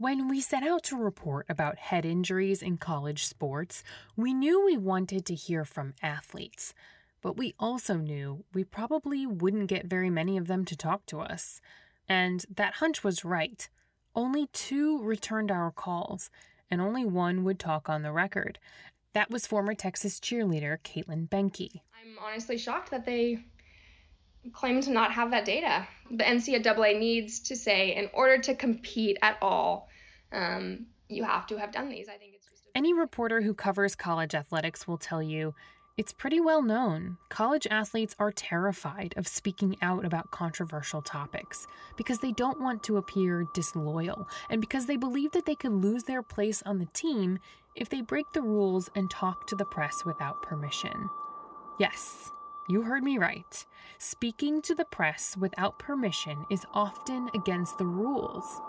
When we set out to report about head injuries in college sports, we knew we wanted to hear from athletes, but we also knew we probably wouldn't get very many of them to talk to us. And that hunch was right. Only two returned our calls, and only one would talk on the record. That was former Texas cheerleader Caitlin Benke. I'm honestly shocked that they claim to not have that data. The NCAA needs to say, in order to compete at all, um, you have to have done these. I think it's just a- Any reporter who covers college athletics will tell you it's pretty well known. College athletes are terrified of speaking out about controversial topics because they don't want to appear disloyal and because they believe that they could lose their place on the team if they break the rules and talk to the press without permission. Yes, you heard me right. Speaking to the press without permission is often against the rules.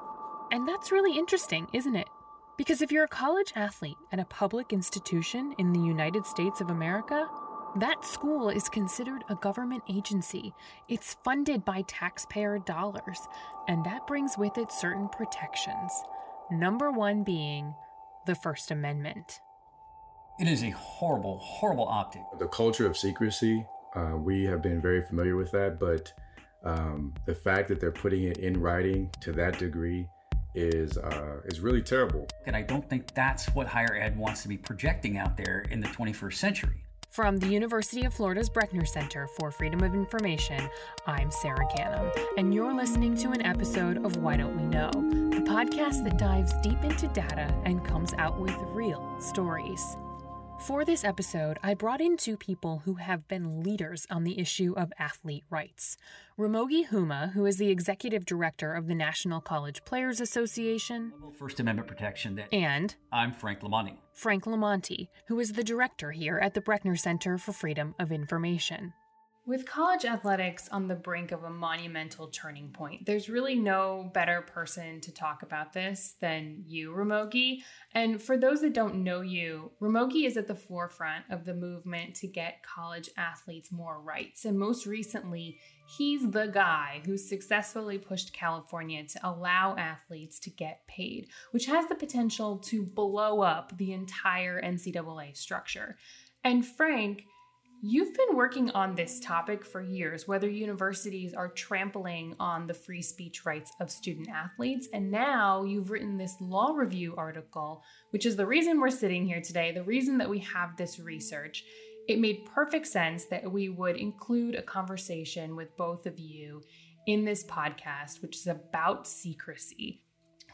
And that's really interesting, isn't it? Because if you're a college athlete at a public institution in the United States of America, that school is considered a government agency. It's funded by taxpayer dollars, and that brings with it certain protections. Number one being the First Amendment. It is a horrible, horrible optic. The culture of secrecy, uh, we have been very familiar with that, but um, the fact that they're putting it in writing to that degree is uh, is really terrible. And I don't think that's what higher ed wants to be projecting out there in the 21st century. From the University of Florida's Brechner Center for Freedom of Information, I'm Sara Ganim, and you're listening to an episode of Why Don't We Know, the podcast that dives deep into data and comes out with real stories. For this episode, I brought in two people who have been leaders on the issue of athlete rights. Ramogi Huma, who is the executive director of the National College Players Association, First Amendment protection that and I'm Frank LoMonte. Frank LoMonte, who is the director here at the Brechner Center for Freedom of Information. With college athletics on the brink of a monumental turning point, there's really no better person to talk about this than you, Ramogi. And for those that don't know you, Ramogi is at the forefront of the movement to get college athletes more rights. And most recently, he's the guy who successfully pushed California to allow athletes to get paid, which has the potential to blow up the entire NCAA structure. And Frank, You've been working on this topic for years, whether universities are trampling on the free speech rights of student athletes. And now you've written this law review article, which is the reason we're sitting here today, the reason that we have this research. It made perfect sense that we would include a conversation with both of you in this podcast, which is about secrecy.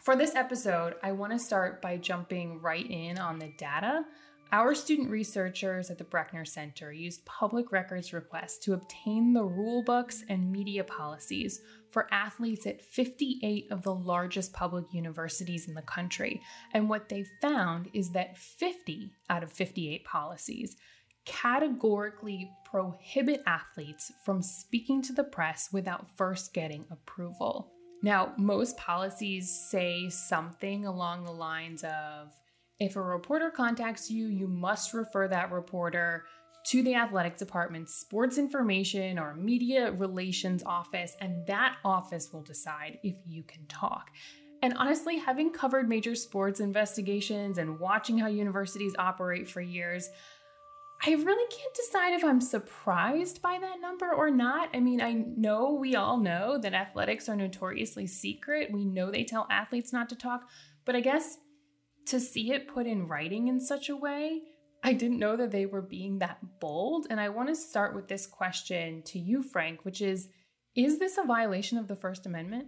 For this episode, I want to start by jumping right in on the data. Our student researchers at the Brechner Center used public records requests to obtain the rule books and media policies for athletes at 58 of the largest public universities in the country. And what they found is that 50 out of 58 policies categorically prohibit athletes from speaking to the press without first getting approval. Now, most policies say something along the lines of if a reporter contacts you, you must refer that reporter to the athletic department's sports information or media relations office, and that office will decide if you can talk. And honestly, having covered major sports investigations and watching how universities operate for years, I really can't decide if I'm surprised by that number or not. I mean, I know we all know that athletics are notoriously secret. We know they tell athletes not to talk, but I guess to see it put in writing in such a way, I didn't know that they were being that bold. And I want to start with this question to you, Frank, which is Is this a violation of the First Amendment?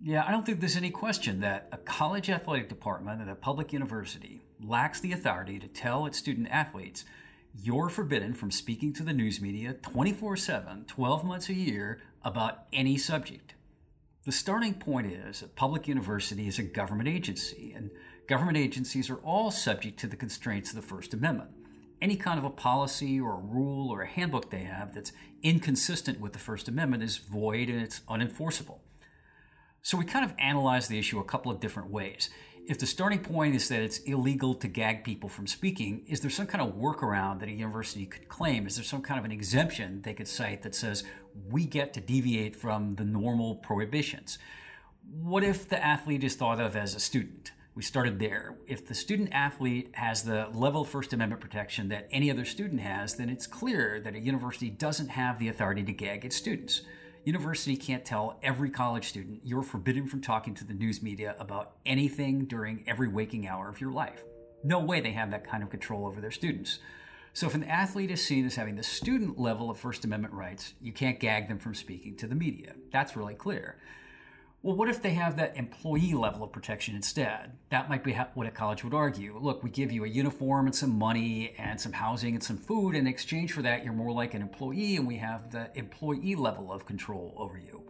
Yeah, I don't think there's any question that a college athletic department at a public university lacks the authority to tell its student athletes you're forbidden from speaking to the news media 24 7, 12 months a year about any subject. The starting point is a public university is a government agency, and government agencies are all subject to the constraints of the First Amendment. Any kind of a policy or a rule or a handbook they have that's inconsistent with the First Amendment is void and it's unenforceable. So we kind of analyze the issue a couple of different ways. If the starting point is that it's illegal to gag people from speaking, is there some kind of workaround that a university could claim? Is there some kind of an exemption they could cite that says we get to deviate from the normal prohibitions? What if the athlete is thought of as a student? We started there. If the student athlete has the level of First Amendment protection that any other student has, then it's clear that a university doesn't have the authority to gag its students. University can't tell every college student you're forbidden from talking to the news media about anything during every waking hour of your life. No way they have that kind of control over their students. So if an athlete is seen as having the student level of First Amendment rights, you can't gag them from speaking to the media. That's really clear. Well, what if they have that employee level of protection instead? That might be what a college would argue. Look, we give you a uniform and some money and some housing and some food. In exchange for that, you're more like an employee, and we have the employee level of control over you.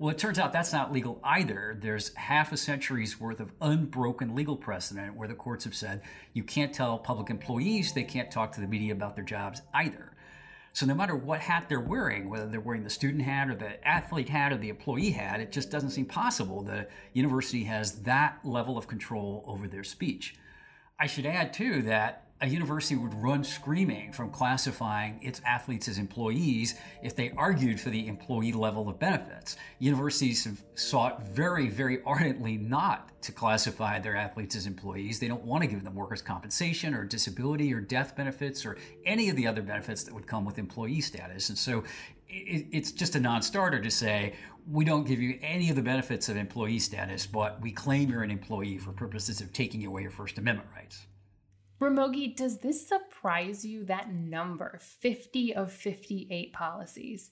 Well, it turns out that's not legal either. There's half a century's worth of unbroken legal precedent where the courts have said you can't tell public employees they can't talk to the media about their jobs either. So no matter what hat they're wearing, whether they're wearing the student hat or the athlete hat or the employee hat, it just doesn't seem possible the university has that level of control over their speech. I should add too that a university would run screaming from classifying its athletes as employees if they argued for the employee level of benefits. Universities have sought very, very ardently not to classify their athletes as employees. They don't want to give them workers' compensation or disability or death benefits or any of the other benefits that would come with employee status. And so it's just a non starter to say, we don't give you any of the benefits of employee status, but we claim you're an employee for purposes of taking away your First Amendment rights. Ramogi, does this surprise you that number, 50 of 58 policies?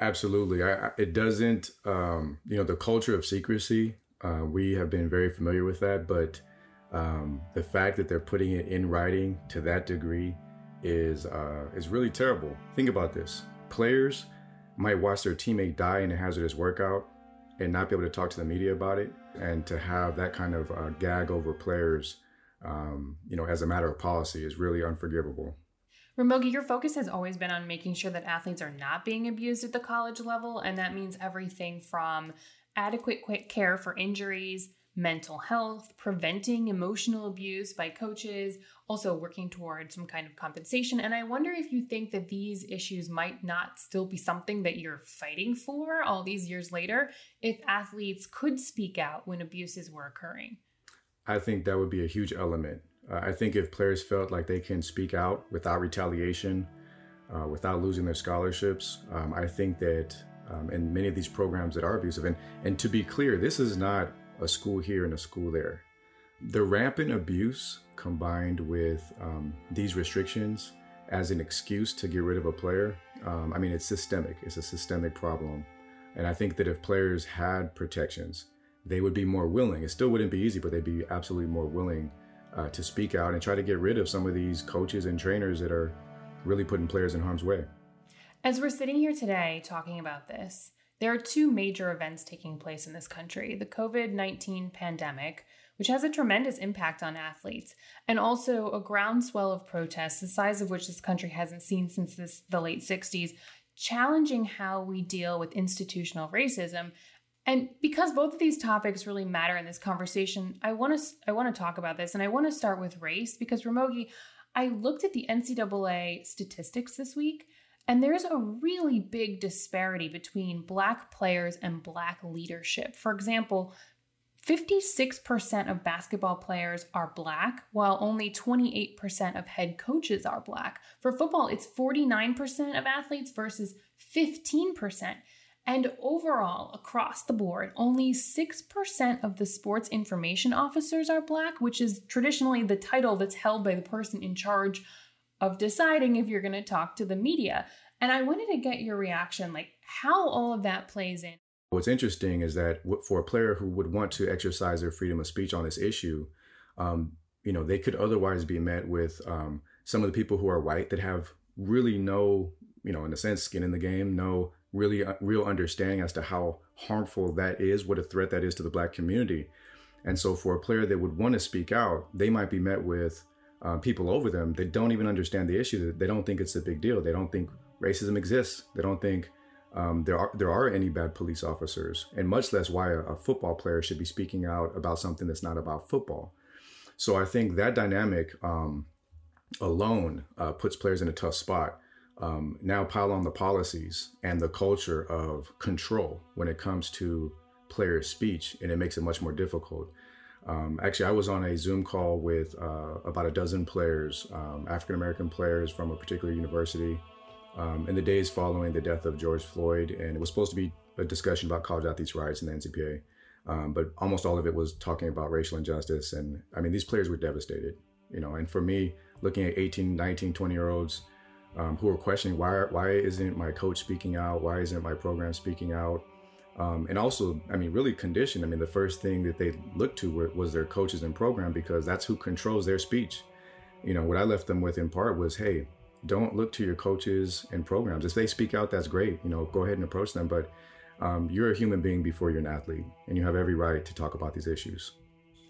Absolutely. I, it doesn't, um, you know, the culture of secrecy, uh, we have been very familiar with that, but um, the fact that they're putting it in writing to that degree is uh, is really terrible. Think about this: players might watch their teammate die in a hazardous workout and not be able to talk to the media about it, and to have that kind of uh, gag over players um, you know, as a matter of policy is really unforgivable. Ramogi, your focus has always been on making sure that athletes are not being abused at the college level, and that means everything from adequate quick care for injuries, mental health, preventing emotional abuse by coaches, also working toward some kind of compensation. And I wonder if you think that these issues might not still be something that you're fighting for all these years later if athletes could speak out when abuses were occurring. I think that would be a huge element. Uh, I think if players felt like they can speak out without retaliation, uh, without losing their scholarships, um, I think that um, in many of these programs that are abusive, and, and to be clear, this is not a school here and a school there. The rampant abuse combined with um, these restrictions as an excuse to get rid of a player, um, I mean, it's systemic. It's a systemic problem. And I think that if players had protections, they would be more willing. It still wouldn't be easy, but they'd be absolutely more willing uh, to speak out and try to get rid of some of these coaches and trainers that are really putting players in harm's way. As we're sitting here today talking about this, there are two major events taking place in this country the COVID 19 pandemic, which has a tremendous impact on athletes, and also a groundswell of protests, the size of which this country hasn't seen since this, the late 60s, challenging how we deal with institutional racism and because both of these topics really matter in this conversation, I want to I want to talk about this, and I want to start with race because Ramogi, I looked at the NCAA statistics this week, and there's a really big disparity between Black players and Black leadership. For example, 56% of basketball players are Black, while only 28% of head coaches are Black. For football, it's 49% of athletes versus 15%. And overall, across the board, only 6% of the sports information officers are Black, which is traditionally the title that's held by the person in charge of deciding if you're going to talk to the media. And I wanted to get your reaction, like how all of that plays in. What's interesting is that for a player who would want to exercise their freedom of speech on this issue, um, you know, they could otherwise be met with um, some of the people who are white that have really no, you know, in a sense, skin in the game, no really real understanding as to how harmful that is, what a threat that is to the black community. And so, for a player that would want to speak out, they might be met with uh, people over them that don't even understand the issue. They don't think it's a big deal. They don't think racism exists. They don't think um, there are there are any bad police officers, and much less why a, a football player should be speaking out about something that's not about football. So I think that dynamic um, alone uh, puts players in a tough spot um, now pile on the policies and the culture of control when it comes to player's speech, and it makes it much more difficult. Um, actually, I was on a Zoom call with uh, about a dozen players, um, African American players from a particular university, um, in the days following the death of George Floyd, and it was supposed to be a discussion about college athletes' rights in the NCPA. Um, but almost all of it was talking about racial injustice. And I mean, these players were devastated, you know. And for me, looking at 18, 19, 20 year olds um, who are questioning why, why isn't my coach speaking out? Why isn't my program speaking out? Um, and also, I mean, really conditioned. I mean, the first thing that they looked to were, was their coaches and program because that's who controls their speech. You know, what I left them with in part was, hey, don't look to your coaches and programs. If they speak out, that's great. You know, go ahead and approach them. But um, you're a human being before you're an athlete, and you have every right to talk about these issues.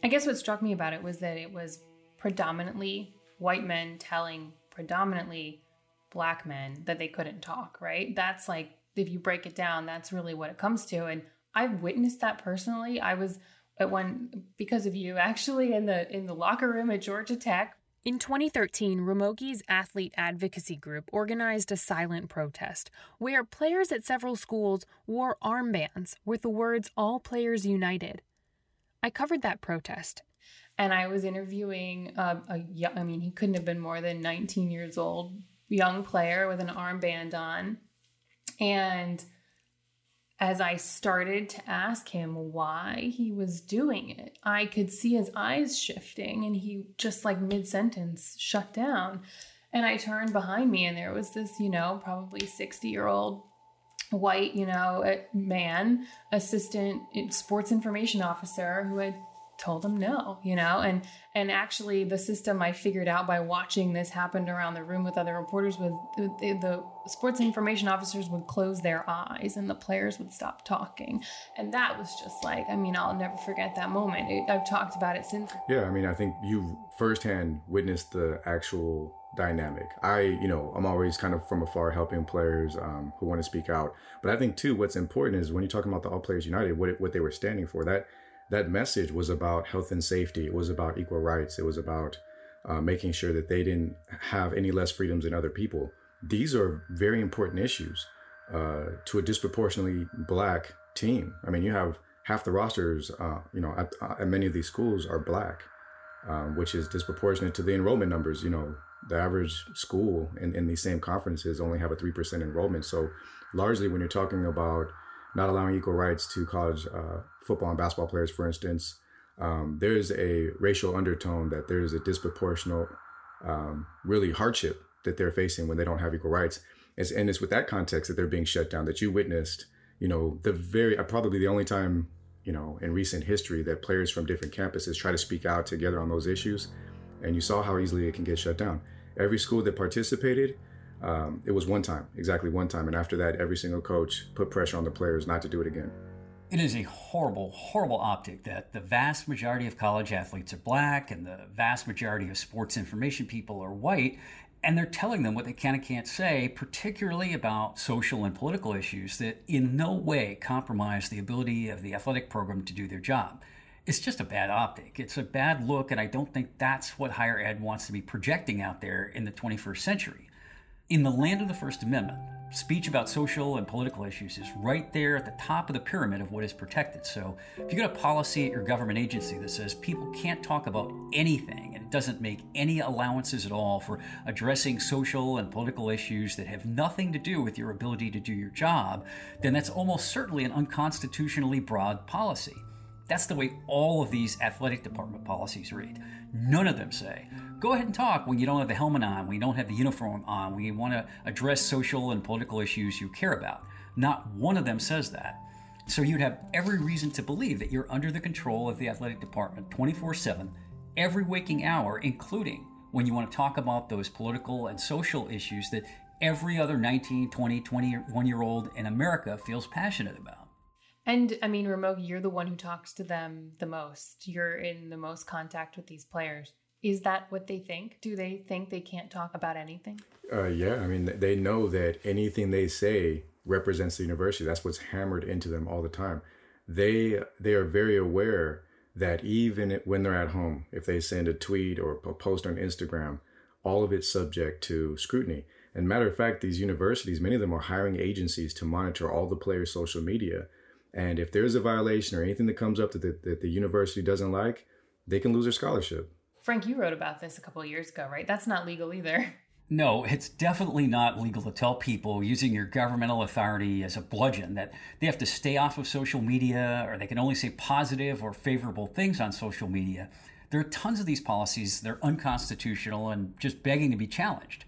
I guess what struck me about it was that it was predominantly white men telling predominantly black men that they couldn't talk, right? That's like, if you break it down, that's really what it comes to. And I've witnessed that personally. I was at one because of you actually in the in the locker room at Georgia Tech in 2013, Ramogi's athlete advocacy group organized a silent protest where players at several schools wore armbands with the words All Players United. I covered that protest and I was interviewing um, a, a young, I mean, he couldn't have been more than 19 years old, young player with an armband on. And as I started to ask him why he was doing it, I could see his eyes shifting and he just like mid sentence shut down. And I turned behind me and there was this, you know, probably 60 year old white, you know, man, assistant eh, sports information officer who had told them no you know? And and actually the system i figured out by watching this happen around the room with other reporters with the, sports information officers would close their eyes and the players would stop talking. And that was just like i mean i'll never forget that moment. I've talked about it since. Yeah i mean i think you firsthand witnessed the actual dynamic. I you know i'm always kind of from afar helping players um, who want to speak out. But i think too what's important is when you're talking about the all players united what, what they were standing for that that message was about health and safety. It was about equal rights. It was about uh, making sure that they didn't have any less freedoms than other people. These are very important issues uh, to a disproportionately black team. I mean, you have half the rosters, uh, you know, at, at, many of these schools are black, um, which is disproportionate to the enrollment numbers. You know, the average school in, in these same conferences only have a 3% enrollment. So largely when you're talking about not allowing equal rights to college uh, football and basketball players, for instance, um, there's a racial undertone that there's a disproportionate, um, really hardship that they're facing when they don't have equal rights. It's, and it's with that context that they're being shut down. That you witnessed, you know, the very uh, probably the only time, you know, in recent history that players from different campuses try to speak out together on those issues, and you saw how easily it can get shut down. Every school that participated um, it was one time, exactly one time. And after that, every single coach put pressure on the players not to do it again. It is a horrible, horrible optic that the vast majority of college athletes are black and the vast majority of sports information people are white. And they're telling them what they can and can't say, particularly about social and political issues that in no way compromise the ability of the athletic program to do their job. It's just a bad optic. It's a bad look, and I don't think that's what higher ed wants to be projecting out there in the 21st century. In the land of the First Amendment, speech about social and political issues is right there at the top of the pyramid of what is protected. So if you got a policy at your government agency that says people can't talk about anything and it doesn't make any allowances at all for addressing social and political issues that have nothing to do with your ability to do your job, then that's almost certainly an unconstitutionally broad policy. That's the way all of these athletic department policies read. None of them say, go ahead and talk when you don't have the helmet on, when you don't have the uniform on, when you want to address social and political issues you care about. Not one of them says that. So you'd have every reason to believe that you're under the control of the athletic department 24 7, every waking hour, including when you want to talk about those political and social issues that every other 19, 20, 21 year old in America feels passionate about. And I mean, Ramogi, you're the one who talks to them the most. You're in the most contact with these players. Is that what they think? Do they think they can't talk about anything? Uh, yeah, I mean, they know that anything they say represents the university. That's what's hammered into them all the time. They they are very aware that even when they're at home, if they send a tweet or a post on Instagram, all of it's subject to scrutiny. And matter of fact, these universities, many of them are hiring agencies to monitor all the players' social media And if there's a violation or anything that comes up that the, that the university doesn't like, they can lose their scholarship. Frank, you wrote about this a couple years ago, right? That's not legal either. No, it's definitely not legal to tell people using your governmental authority as a bludgeon that they have to stay off of social media or they can only say positive or favorable things on social media. There are tons of these policies that are unconstitutional and just begging to be challenged.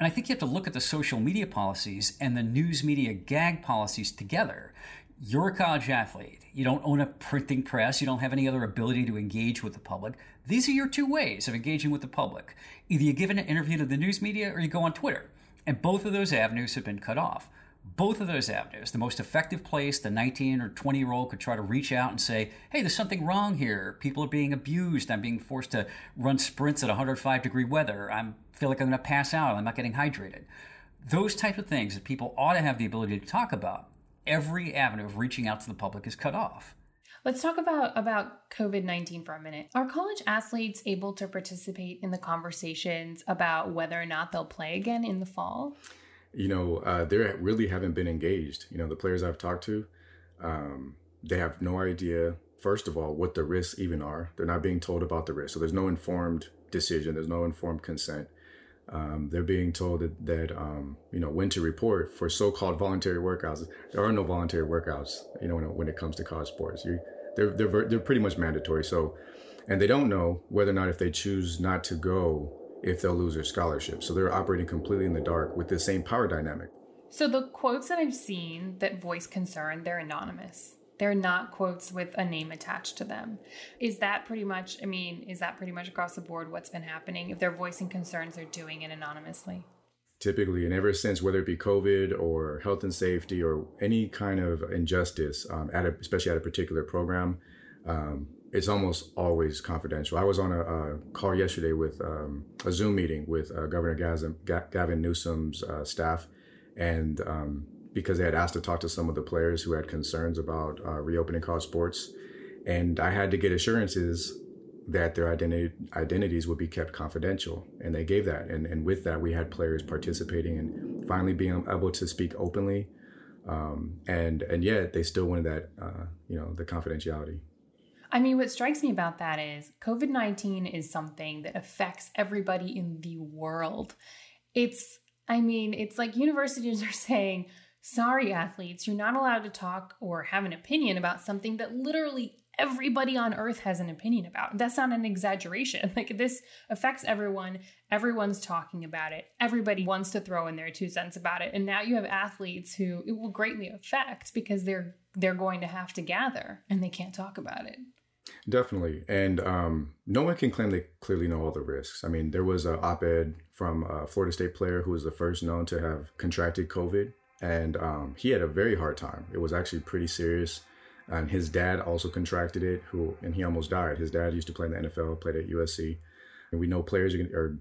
And I think you have to look at the social media policies and the news media gag policies together. You're a college athlete. You don't own a printing press. You don't have any other ability to engage with the public. These are your two ways of engaging with the public. Either you give an interview to the news media or you go on Twitter. And both of those avenues have been cut off. Both of those avenues, the most effective place the 19 or 20 year old could try to reach out and say, hey, there's something wrong here. People are being abused. I'm being forced to run sprints at 105 degree weather. I feel like I'm going to pass out. I'm not getting hydrated. Those types of things that people ought to have the ability to talk about every avenue of reaching out to the public is cut off. Let's talk about about COVID-19 for a minute. Are college athletes able to participate in the conversations about whether or not they'll play again in the fall? You know, uh, they really haven't been engaged. You know, the players I've talked to, um, they have no idea. First of all, what the risks even are. They're not being told about the risks, so there's no informed decision. There's no informed consent. Um, they're being told that, that um, you know when to report for so-called voluntary workouts. There are no voluntary workouts, you know, when it, when it comes to college sports. You, they're they're they're pretty much mandatory. So, and they don't know whether or not if they choose not to go, if they'll lose their scholarship. So they're operating completely in the dark with the same power dynamic. So the quotes that I've seen that voice concern, they're anonymous. They're not quotes with a name attached to them. Is that pretty much, I mean, is that pretty much across the board what's been happening? If they're voicing concerns, they're doing it anonymously. Typically, and ever since, whether it be COVID or health and safety or any kind of injustice, um, at a, especially at a particular program, um, it's almost always confidential. I was on a, a call yesterday with um, a Zoom meeting with uh, Governor Gavin, Newsom's uh, staff, and um, because they had asked to talk to some of the players who had concerns about uh, reopening college sports. And I had to get assurances that their identity, identities would be kept confidential. And they gave that. And, and with that, we had players participating and finally being able to speak openly. Um, and, and yet they still wanted that, uh, you know, the confidentiality. I mean, what strikes me about that is COVID 19 is something that affects everybody in the world. It's, I mean, it's like universities are saying, Sorry, athletes, you're not allowed to talk or have an opinion about something that literally everybody on earth has an opinion about. That's not an exaggeration. Like this affects everyone. Everyone's talking about it. Everybody wants to throw in their two cents about it. And now you have athletes who it will greatly affect because they're they're going to have to gather and they can't talk about it. Definitely. And um, no one can claim they clearly know all the risks. I mean, there was an op ed from a Florida State player who was the first known to have contracted COVID and um, he had a very hard time. It was actually pretty serious. And his dad also contracted it, who and he almost died. His dad used to play in the NFL, played at USC, and we know players are, are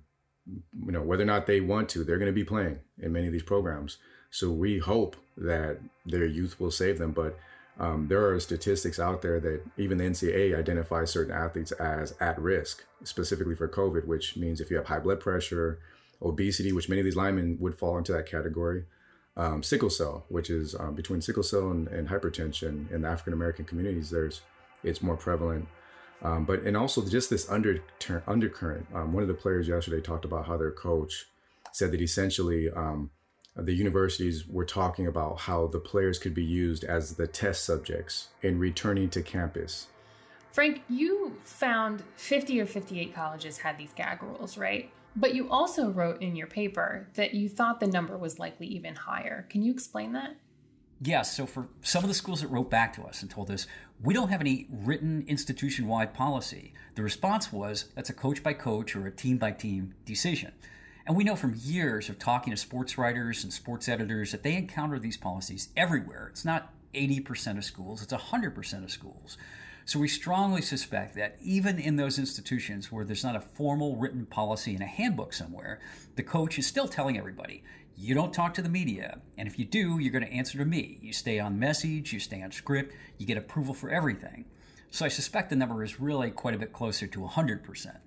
you know, whether or not they want to, they're going to be playing in many of these programs. So we hope that their youth will save them. But um, there are statistics out there that even the NCAA identifies certain athletes as at risk, specifically for COVID, which means if you have high blood pressure, obesity, which many of these linemen would fall into that category, um, sickle cell, which is um, between sickle cell and, and hypertension in the African American communities. There's it's more prevalent, um, but and also just this under undercurrent. Um, one of the players yesterday talked about how their coach said that essentially um, the universities were talking about how the players could be used as the test subjects in returning to campus. Frank, you found 50 or 58 colleges had these gag rules, right? But you also wrote in your paper that you thought the number was likely even higher. Can you explain that? Yes. So, for some of the schools that wrote back to us and told us, we don't have any written institution wide policy, the response was that's a coach by coach or a team by team decision. And we know from years of talking to sports writers and sports editors that they encounter these policies everywhere. It's not 80% of schools, it's 100% of schools. So we strongly suspect that even in those institutions where there's not a formal written policy in a handbook somewhere, the coach is still telling everybody, you don't talk to the media. And if you do, you're going to answer to me. You stay on message, you stay on script, you get approval for everything. So I suspect the number is really quite a bit closer to 100%.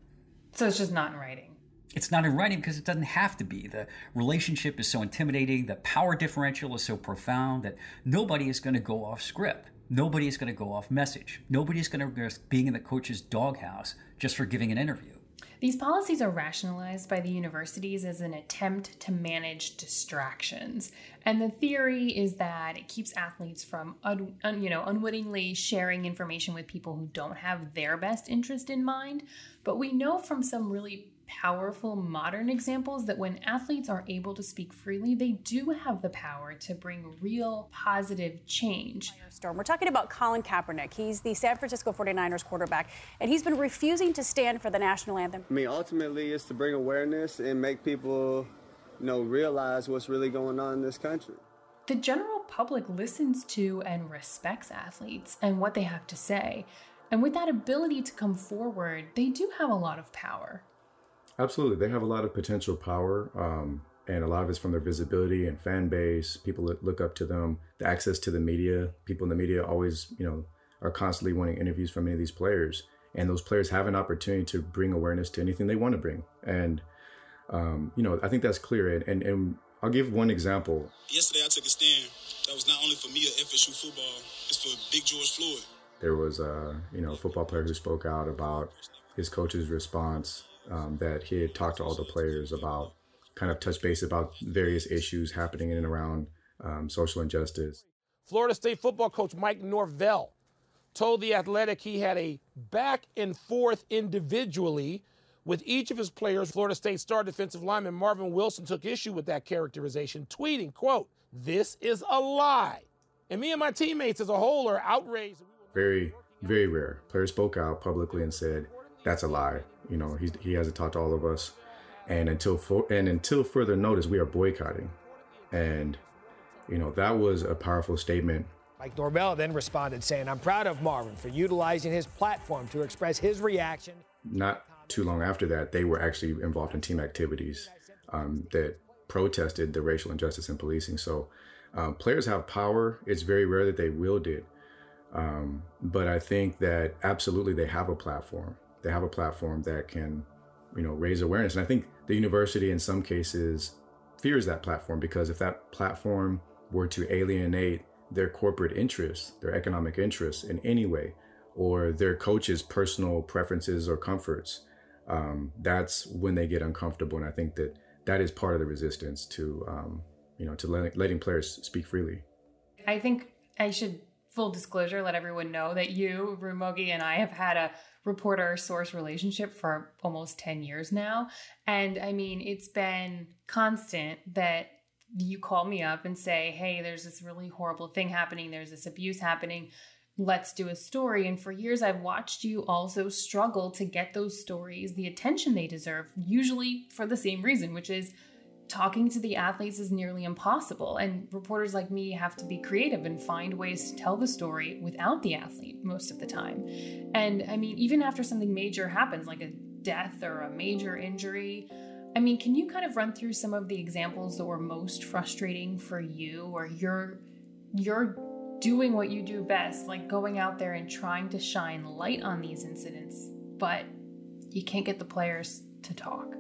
So it's just not in writing. It's not in writing because it doesn't have to be. The relationship is so intimidating, the power differential is so profound that nobody is going to go off script. Nobody is going to go off message. Nobody is going to risk being in the coach's doghouse just for giving an interview. These policies are rationalized by the universities as an attempt to manage distractions. And the theory is that it keeps athletes from un, un, you know unwittingly sharing information with people who don't have their best interest in mind. But we know from some really powerful modern examples that when athletes are able to speak freely, they do have the power to bring real positive change. Storm. We're talking about Colin Kaepernick. He's the San Francisco 49ers quarterback, and he's been refusing to stand for the national anthem. I mean, ultimately, it's to bring awareness and make people, you know, realize what's really going on in this country. The general public listens to and respects athletes and what they have to say. And with that ability to come forward, they do have a lot of power. Absolutely, they have a lot of potential power, um, and a lot of it's from their visibility and fan base. People that look up to them. The access to the media. People in the media always, you know, are constantly wanting interviews from any of these players, and those players have an opportunity to bring awareness to anything they want to bring. And um, you know, I think that's clear. And, and and I'll give one example. Yesterday, I took a stand. That was not only for me at FSU football. It's for Big George Floyd. There was a you know a football player who spoke out about his coach's response um, that he had talked to all the players about, kind of touch base about various issues happening in and around um, social injustice. Florida State football coach Mike Norvell told The Athletic he had a back and forth individually with each of his players. Florida State star defensive lineman Marvin Wilson took issue with that characterization, tweeting, quote, this is a lie. And me and my teammates as a whole are outraged. Very, very rare. Players spoke out publicly and said, that's a lie. You know, he he hasn't talked to all of us, and until for, and until further notice, we are boycotting, and you know that was a powerful statement. Mike Norvell then responded saying, "I'm proud of Marvin for utilizing his platform to express his reaction." Not too long after that, they were actually involved in team activities um, that protested the racial injustice in policing. So um, players have power. It's very rare that they wield it. Um, but I think that absolutely they have a platform they have a platform that can, you know, raise awareness. And I think the university in some cases fears that platform because if that platform were to alienate their corporate interests, their economic interests in any way, or their coaches' personal preferences or comforts, um, that's when they get uncomfortable. And I think that that is part of the resistance to, um, you know, to letting, letting players speak freely. I think I should full disclosure let everyone know that you, Ramogi, and I have had a reporter source relationship for almost 10 years now. And I mean, it's been constant that you call me up and say, hey, there's this really horrible thing happening, there's this abuse happening. Let's do a story. And for years, I've watched you also struggle to get those stories the attention they deserve, usually for the same reason, which is talking to the athletes is nearly impossible. And reporters like me have to be creative and find ways to tell the story without the athlete most of the time. And I mean, even after something major happens, like a death or a major injury, I mean, can you kind of run through some of the examples that were most frustrating for you or you're you're doing what you do best, like going out there and trying to shine light on these incidents, but you can't get the players to talk?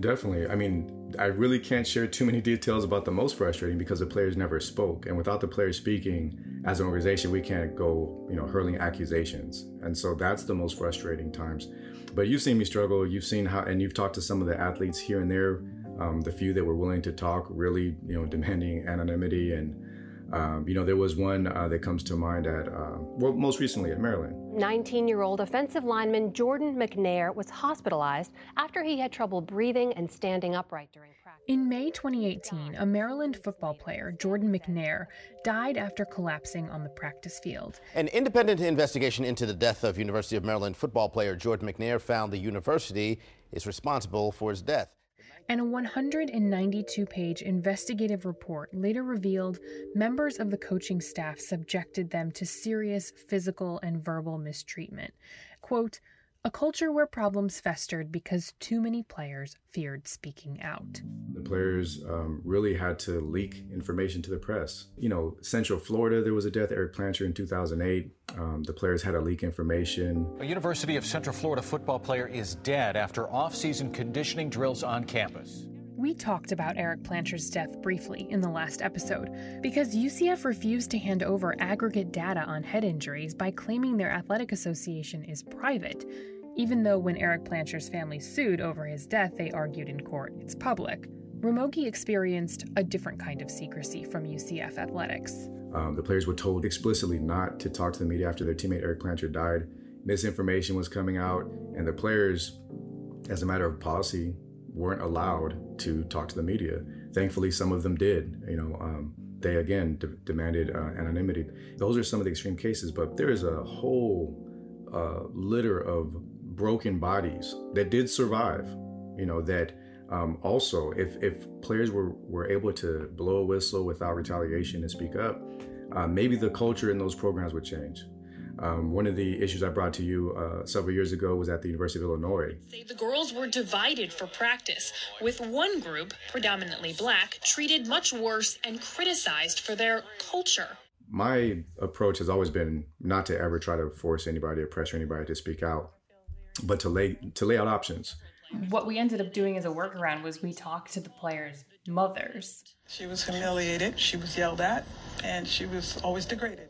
Definitely. I mean, I really can't share too many details about the most frustrating because the players never spoke. And without the players speaking, as an organization, we can't go, you know, hurling accusations. And so that's the most frustrating times. But you've seen me struggle. You've seen how, and you've talked to some of the athletes here and there, um, the few that were willing to talk, really, you know, demanding anonymity and um, you know, there was one uh, that comes to mind at, uh, well, most recently at Maryland. 19 year old offensive lineman Jordan McNair was hospitalized after he had trouble breathing and standing upright during practice. In May 2018, a Maryland football player, Jordan McNair, died after collapsing on the practice field. An independent investigation into the death of University of Maryland football player Jordan McNair found the university is responsible for his death and a 192 page investigative report later revealed members of the coaching staff subjected them to serious physical and verbal mistreatment. Quote, a culture where problems festered because too many players feared speaking out. The players um, really had to leak information to the press. You know, Central Florida, there was a death, Ereck Plancher in 2008. Um, the players had to leak information. A University of Central Florida football player is dead after off-season conditioning drills on campus. We talked about Ereck Plancher's death briefly in the last episode because UCF refused to hand over aggregate data on head injuries by claiming their athletic association is private, even though when Ereck Plancher's family sued over his death, they argued in court it's public. Ramogi experienced a different kind of secrecy from UCF athletics. Um, the players were told explicitly not to talk to the media after their teammate Ereck Plancher died. Misinformation was coming out, and the players, as a matter of policy, weren't allowed to talk to the media. Thankfully, some of them did. You know, um, they again de- demanded uh, anonymity. Those are some of the extreme cases, but there is a whole uh, litter of broken bodies that did survive. You know that um, also, if, if players were, were able to blow a whistle without retaliation and speak up, uh, maybe the culture in those programs would change. Um, one of the issues I brought to you uh, several years ago was at the University of Illinois. The girls were divided for practice, with one group, predominantly black, treated much worse and criticized for their culture. My approach has always been not to ever try to force anybody or pressure anybody to speak out, but to lay to lay out options what we ended up doing as a workaround was we talked to the players' mothers. She was humiliated, she was yelled at, and she was always degraded.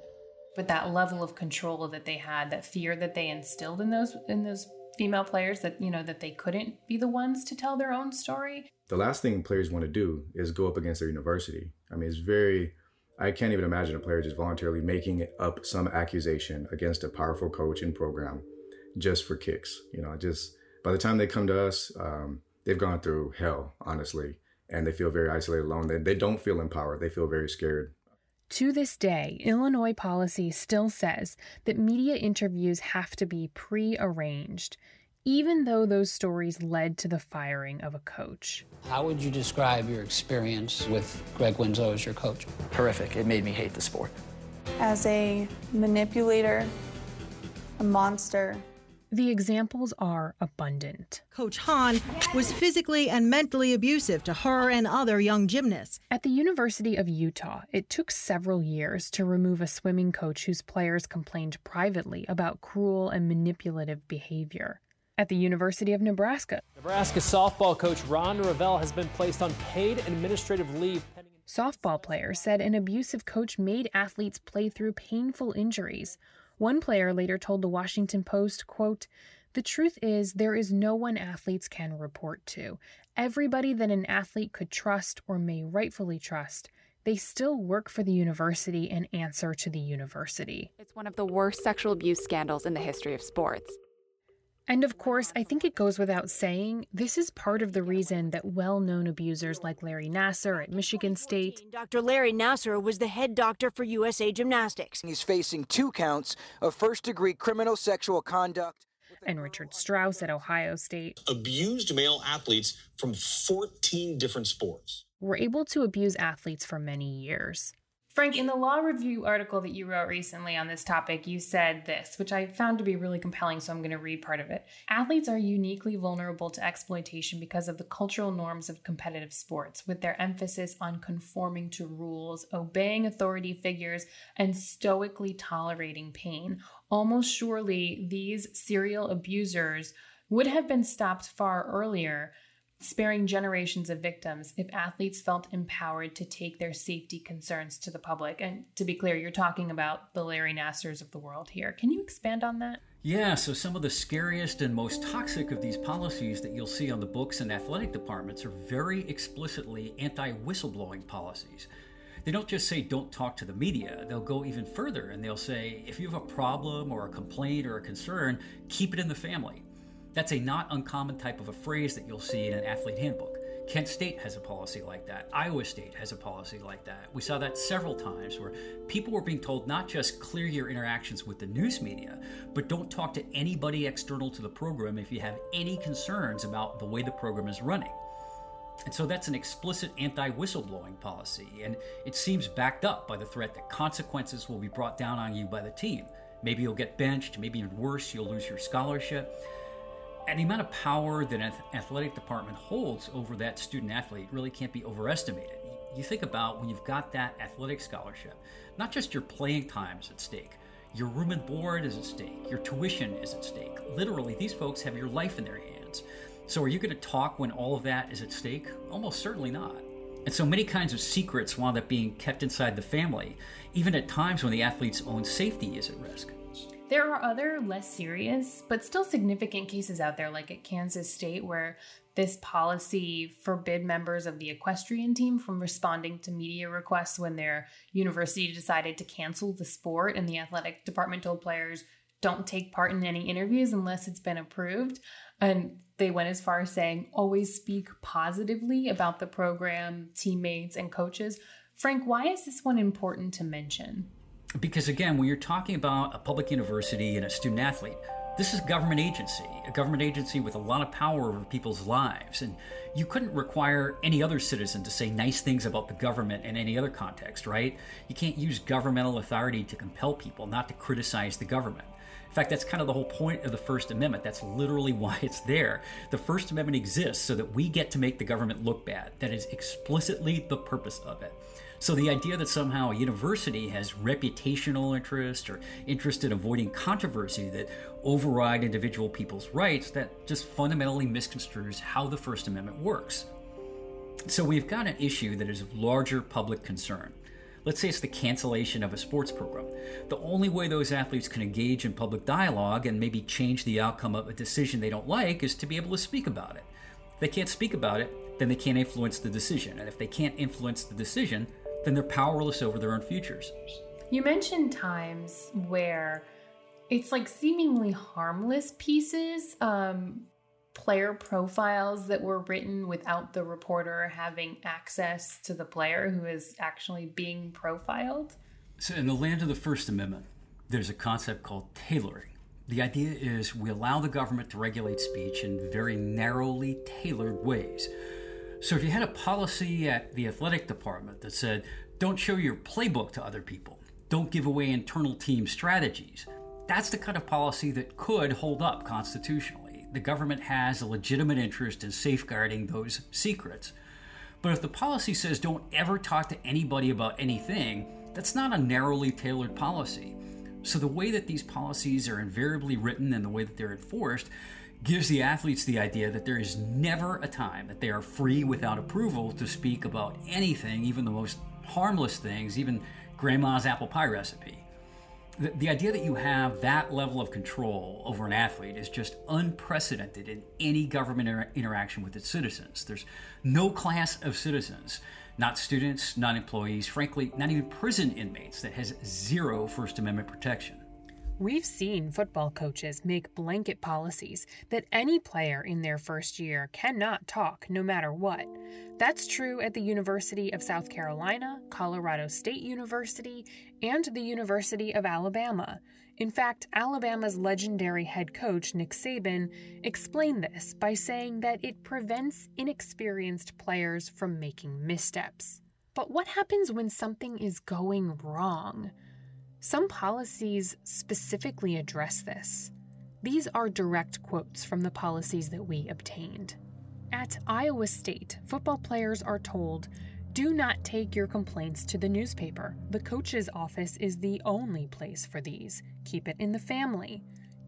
But that level of control that they had, that fear that they instilled in those in those female players that you know that they couldn't be the ones to tell their own story. The last thing players want to do is go up against their university. I mean, it's very I can't even imagine a player just voluntarily making up some accusation against a powerful coach and program just for kicks. You know, just by the time they come to us, um, they've gone through hell, honestly, and they feel very isolated, alone. They, they don't feel empowered. They feel very scared. To this day, Illinois policy still says that media interviews have to be pre arranged, even though those stories led to the firing of a coach. How would you describe your experience with Greg Winslow as your coach? Horrific. It made me hate the sport. As a manipulator, a monster, the examples are abundant. Coach Hahn was physically and mentally abusive to her and other young gymnasts. At the University of Utah, it took several years to remove a swimming coach whose players complained privately about cruel and manipulative behavior. At the University of Nebraska, Nebraska softball coach Ron Revelle has been placed on paid administrative leave. Softball players said an abusive coach made athletes play through painful injuries one player later told the Washington Post, quote, "The truth is there is no one athletes can report to. Everybody that an athlete could trust or may rightfully trust they still work for the university and answer to the university. It's one of the worst sexual abuse scandals in the history of sports. And of course, I think it goes without saying, this is part of the reason that well known abusers like Larry Nassar at Michigan State. Dr. Larry Nassar was the head doctor for USA Gymnastics. He's facing two counts of first degree criminal sexual conduct. And Richard Strauss at Ohio State. Abused male athletes from 14 different sports. Were able to abuse athletes for many years. Frank, in the law review article that you wrote recently on this topic, you said this, which I found to be really compelling, so I'm going to read part of it. Athletes are uniquely vulnerable to exploitation because of the cultural norms of competitive sports, with their emphasis on conforming to rules, obeying authority figures, and stoically tolerating pain. Almost surely, these serial abusers would have been stopped far earlier sparing generations of victims if athletes felt empowered to take their safety concerns to the public. And to be clear, you're talking about the Larry Nassars of the world here. Can you expand on that? Yeah, so some of the scariest and most toxic of these policies that you'll see on the books and athletic departments are very explicitly anti whistleblowing policies. They don't just say don't talk to the media, they'll go even further and they'll say if you have a problem or a complaint or a concern, keep it in the family. That's a not uncommon type of a phrase that you'll see in an athlete handbook. Kent State has a policy like that. Iowa State has a policy like that. We saw that several times where people were being told not just clear your interactions with the news media, but don't talk to anybody external to the program if you have any concerns about the way the program is running. And so that's an explicit anti whistleblowing policy, and it seems backed up by the threat that consequences will be brought down on you by the team. Maybe you'll get benched, maybe even worse, you'll lose your scholarship. And the amount of power that an athletic department holds over that student athlete really can't be overestimated. You think about when you've got that athletic scholarship, not just your playing time is at stake, your room and board is at stake, your tuition is at stake. Literally, these folks have your life in their hands. So, are you going to talk when all of that is at stake? Almost certainly not. And so many kinds of secrets wound up being kept inside the family, even at times when the athlete's own safety is at risk. There are other less serious, but still significant cases out there, like at Kansas State, where this policy forbid members of the equestrian team from responding to media requests when their university decided to cancel the sport, and the athletic department told players don't take part in any interviews unless it's been approved. And they went as far as saying always speak positively about the program, teammates, and coaches. Frank, why is this one important to mention? Because again, when you're talking about a public university and a student athlete, this is a government agency, a government agency with a lot of power over people's lives. And you couldn't require any other citizen to say nice things about the government in any other context, right? You can't use governmental authority to compel people not to criticize the government. In fact, that's kind of the whole point of the First Amendment. That's literally why it's there. The First Amendment exists so that we get to make the government look bad. That is explicitly the purpose of it. So the idea that somehow a university has reputational interest or interest in avoiding controversy that override individual people's rights, that just fundamentally misconstrues how the First Amendment works. So we've got an issue that is of larger public concern. Let's say it's the cancellation of a sports program. The only way those athletes can engage in public dialogue and maybe change the outcome of a decision they don't like is to be able to speak about it. If they can't speak about it, then they can't influence the decision. And if they can't influence the decision, then they're powerless over their own futures. You mentioned times where it's like seemingly harmless pieces, um, player profiles that were written without the reporter having access to the player who is actually being profiled. So, in the land of the First Amendment, there's a concept called tailoring. The idea is we allow the government to regulate speech in very narrowly tailored ways. So if you had a policy at the athletic department that said, don't show your playbook to other people, don't give away internal team strategies, that's the kind of policy that could hold up constitutionally. The government has a legitimate interest in safeguarding those secrets. But if the policy says don't ever talk to anybody about anything, that's not a narrowly tailored policy. So the way that these policies are invariably written and the way that they're enforced gives the athletes the idea that there is never a time that they are free without approval to speak about anything, even the most harmless things, even grandma's apple pie recipe. The, the idea that you have that level of control over an athlete is just unprecedented in any government inter- interaction with its citizens. There's no class of citizens, not students, not employees, frankly, not even prison inmates, that has zero First Amendment protection. We've seen football coaches make blanket policies that any player in their first year cannot talk no matter what. That's true at the University of South Carolina, Colorado State University, and the University of Alabama. In fact, Alabama's legendary head coach, Nick Saban, explained this by saying that it prevents inexperienced players from making missteps. But what happens when something is going wrong? Some policies specifically address this. These are direct quotes from the policies that we obtained. At Iowa State, football players are told do not take your complaints to the newspaper. The coach's office is the only place for these. Keep it in the family.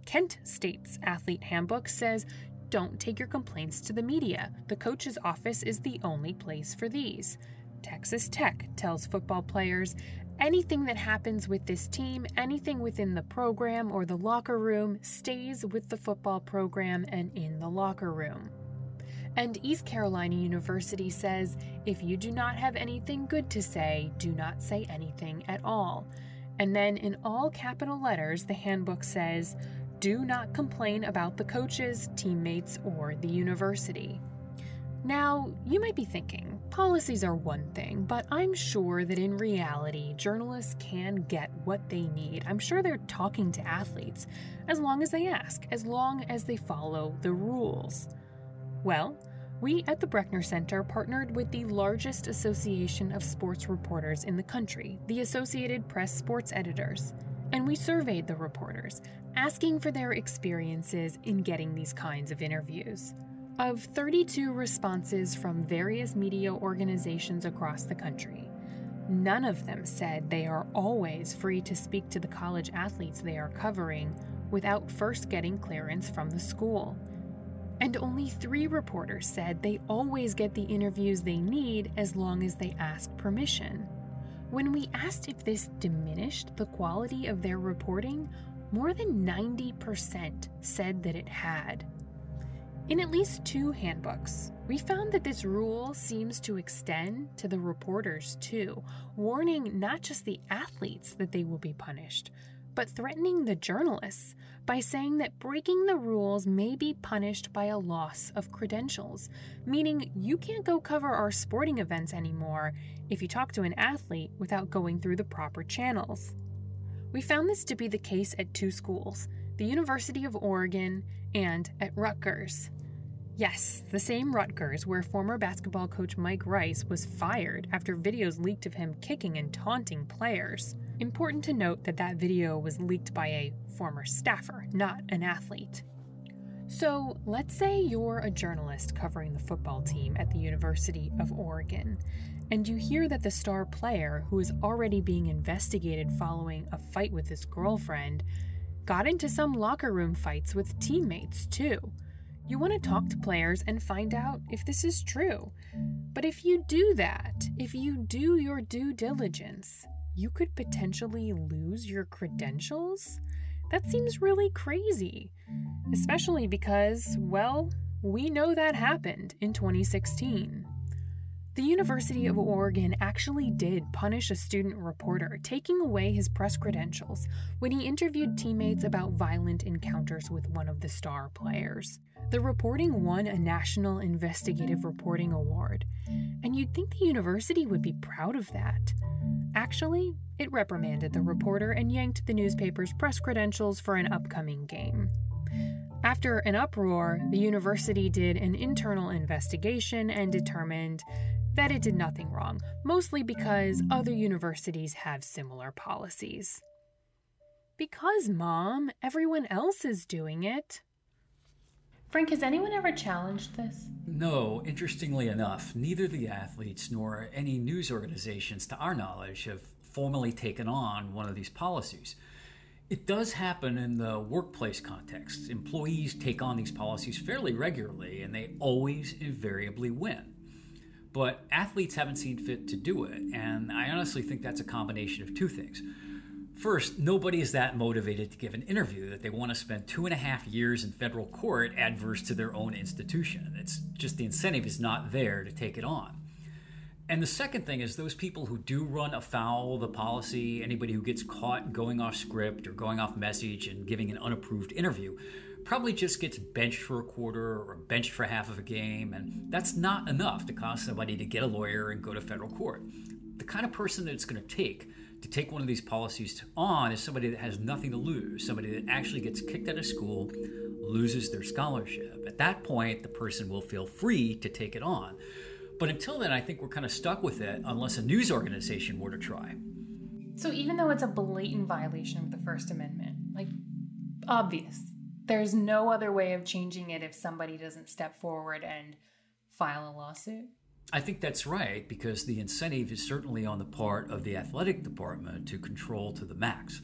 Kent State's athlete handbook says don't take your complaints to the media. The coach's office is the only place for these. Texas Tech tells football players Anything that happens with this team, anything within the program or the locker room, stays with the football program and in the locker room. And East Carolina University says if you do not have anything good to say, do not say anything at all. And then in all capital letters, the handbook says do not complain about the coaches, teammates, or the university. Now, you might be thinking, policies are one thing, but I'm sure that in reality, journalists can get what they need. I'm sure they're talking to athletes, as long as they ask, as long as they follow the rules. Well, we at the Brechner Center partnered with the largest association of sports reporters in the country, the Associated Press Sports Editors, and we surveyed the reporters, asking for their experiences in getting these kinds of interviews. Of 32 responses from various media organizations across the country, none of them said they are always free to speak to the college athletes they are covering without first getting clearance from the school. And only three reporters said they always get the interviews they need as long as they ask permission. When we asked if this diminished the quality of their reporting, more than 90% said that it had. In at least two handbooks, we found that this rule seems to extend to the reporters too, warning not just the athletes that they will be punished, but threatening the journalists by saying that breaking the rules may be punished by a loss of credentials, meaning you can't go cover our sporting events anymore if you talk to an athlete without going through the proper channels. We found this to be the case at two schools the University of Oregon and at Rutgers. Yes, the same Rutgers where former basketball coach Mike Rice was fired after videos leaked of him kicking and taunting players. Important to note that that video was leaked by a former staffer, not an athlete. So, let's say you're a journalist covering the football team at the University of Oregon, and you hear that the star player, who is already being investigated following a fight with his girlfriend, got into some locker room fights with teammates too. You want to talk to players and find out if this is true. But if you do that, if you do your due diligence, you could potentially lose your credentials? That seems really crazy. Especially because, well, we know that happened in 2016. The University of Oregon actually did punish a student reporter, taking away his press credentials when he interviewed teammates about violent encounters with one of the star players. The reporting won a National Investigative Reporting Award, and you'd think the university would be proud of that. Actually, it reprimanded the reporter and yanked the newspaper's press credentials for an upcoming game. After an uproar, the university did an internal investigation and determined that it did nothing wrong, mostly because other universities have similar policies. Because, Mom, everyone else is doing it. Frank, has anyone ever challenged this? No, interestingly enough, neither the athletes nor any news organizations, to our knowledge, have formally taken on one of these policies. It does happen in the workplace context. Employees take on these policies fairly regularly, and they always invariably win but athletes haven't seen fit to do it. And I honestly think that's a combination of two things. First, nobody is that motivated to give an interview that they want to spend two and a half years in federal court adverse to their own institution. It's just the incentive is not there to take it on. And the second thing is those people who do run afoul the policy, anybody who gets caught going off script or going off message and giving an unapproved interview, probably just gets benched for a quarter or benched for half of a game, and that's not enough to cause somebody to get a lawyer and go to federal court. The kind of person that it's going to take to take one of these policies on is somebody that has nothing to lose, somebody that actually gets kicked out of school, loses their scholarship. At that point, the person will feel free to take it on. But until then, I think we're kind of stuck with it unless a news organization were to try. So even though it's a blatant violation of the First Amendment, like obvious, there's no other way of changing it if somebody doesn't step forward and file a lawsuit? I think that's right because the incentive is certainly on the part of the athletic department to control to the max.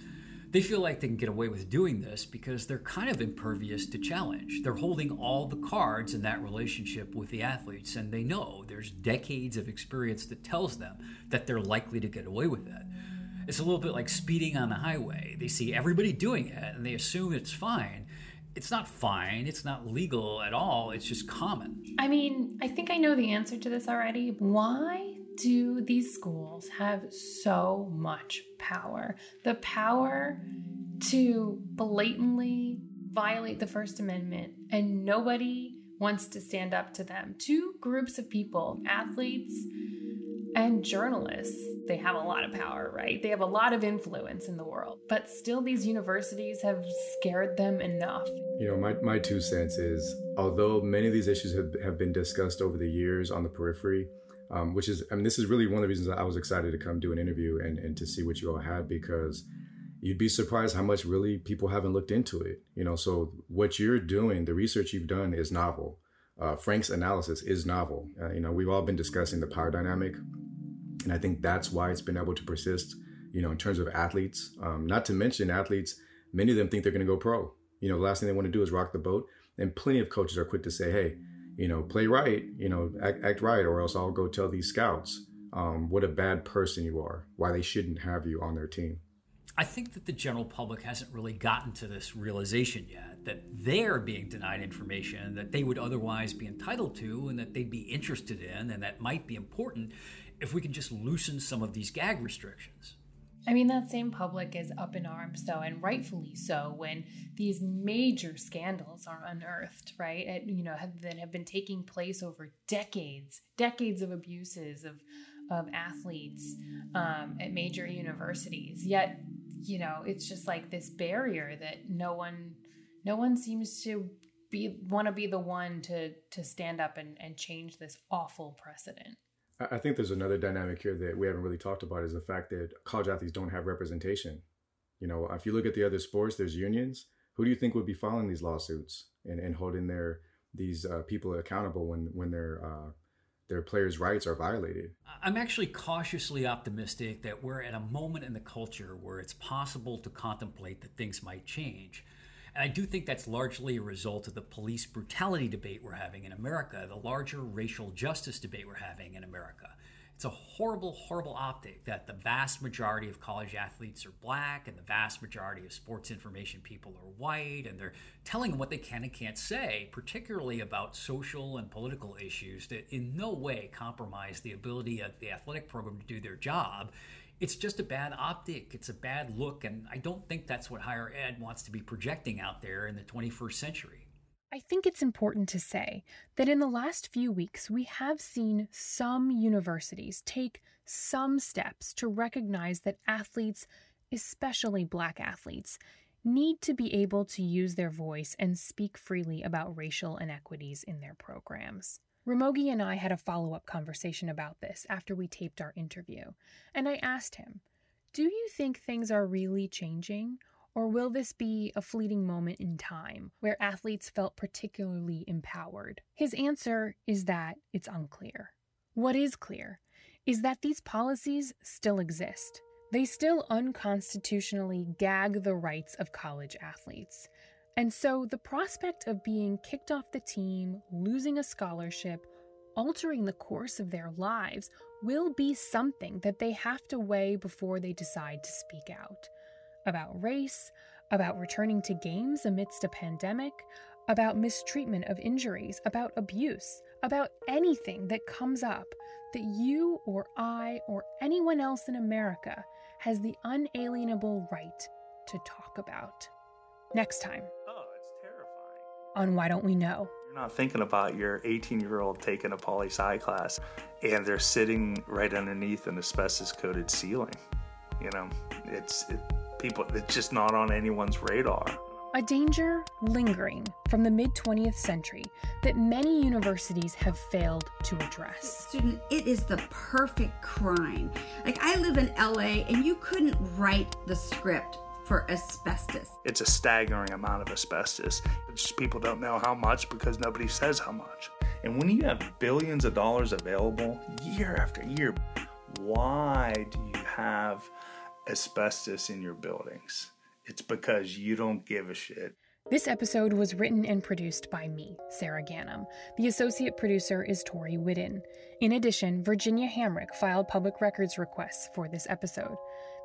They feel like they can get away with doing this because they're kind of impervious to challenge. They're holding all the cards in that relationship with the athletes, and they know there's decades of experience that tells them that they're likely to get away with it. It's a little bit like speeding on the highway. They see everybody doing it and they assume it's fine it's not fine. It's not legal at all. It's just common. I mean, I think I know the answer to this already. Why do these schools have so much power? The power to blatantly violate the First Amendment, and nobody wants to stand up to them. Two groups of people, athletes and journalists, they have a lot of power, right? They have a lot of influence in the world, but still, these universities have scared them enough. You know, my, my two cents is although many of these issues have, have been discussed over the years on the periphery, um, which is, I mean, this is really one of the reasons I was excited to come do an interview and, and to see what you all had because you'd be surprised how much really people haven't looked into it. You know, so what you're doing, the research you've done is novel. Uh, Frank's analysis is novel. Uh, you know, we've all been discussing the power dynamic and I think that's why it's been able to persist, you know, in terms of athletes. Um, not to mention athletes, many of them think they're going to go pro. You know, the last thing they want to do is rock the boat. and plenty of coaches are quick to say, "Hey, you know, play right, you know, act, act right, or else I'll go tell these scouts um, what a bad person you are, why they shouldn't have you on their team." I think that the general public hasn't really gotten to this realization yet that they're being denied information that they would otherwise be entitled to and that they'd be interested in and that might be important if we can just loosen some of these gag restrictions. I mean, that same public is up in arms, though, and rightfully so, when these major scandals are unearthed, right? At, you know, have, that have been taking place over decades, decades of abuses of of athletes um, at major universities. Yet, you know, it's just like this barrier that no one, no one seems to be want to be the one to to stand up and, and change this awful precedent. I think there's another dynamic here that we haven't really talked about is the fact that college athletes don't have representation. You know, if you look at the other sports, there's unions. Who do you think would be filing these lawsuits and, and holding their these uh, people accountable when when their uh, their players' rights are violated? I'm actually cautiously optimistic that we're at a moment in the culture where it's possible to contemplate that things might change. And I do think that's largely a result of the police brutality debate we're having in America, the larger racial justice debate we're having in America. It's a horrible, horrible optic that the vast majority of college athletes are black and the vast majority of sports information people are white, and they're telling what they can and can't say, particularly about social and political issues that in no way compromise the ability of the athletic program to do their job it's just a bad optic. It's a bad look. And I don't think that's what higher ed wants to be projecting out there in the 21st century. I think it's important to say that in the last few weeks, we have seen some universities take some steps to recognize that athletes, especially black athletes, need to be able to use their voice and speak freely about racial inequities in their programs. Ramogi and I had a follow up conversation about this after we taped our interview, and I asked him, Do you think things are really changing? Or will this be a fleeting moment in time where athletes felt particularly empowered? His answer is that it's unclear. What is clear is that these policies still exist. They still unconstitutionally gag the rights of college athletes. And so the prospect of being kicked off the team, losing a scholarship, altering the course of their lives will be something that they have to weigh before they decide to speak out. About race, about returning to games amidst a pandemic, about mistreatment of injuries, about abuse, about anything that comes up that you or I or anyone else in America has the unalienable right to talk about. Next time on Why Don't We Know? You're not thinking about your 18 year old taking a poli sci class and they're sitting right underneath an asbestos coated ceiling. You know, it's it, people, it's just not on anyone's radar. A danger lingering from the mid 20th century that many universities have failed to address. Student, it is the perfect crime. Like, I live in LA and you couldn't write the script for asbestos. It's a staggering amount of asbestos. Just people don't know how much because nobody says how much. And when you have billions of dollars available year after year, why do you have asbestos in your buildings? It's because you don't give a shit. This episode was written and produced by me, Sara Ganim. The associate producer is Tori Whidden. In addition, Virginia Hamrick filed public records requests for this episode.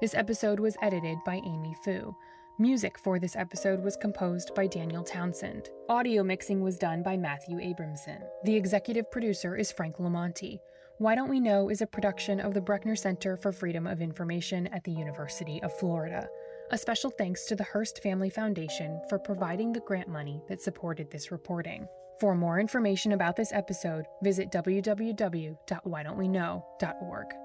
This episode was edited by Amy Fu. Music for this episode was composed by Daniel Townsend. Audio mixing was done by Matthew Abramson. The executive producer is Frank LoMonte. Why Don't We Know is a production of the Brechner Center for Freedom of Information at the University of Florida. A special thanks to the Hearst Family Foundation for providing the grant money that supported this reporting. For more information about this episode, visit www.whydon'tweknow.org.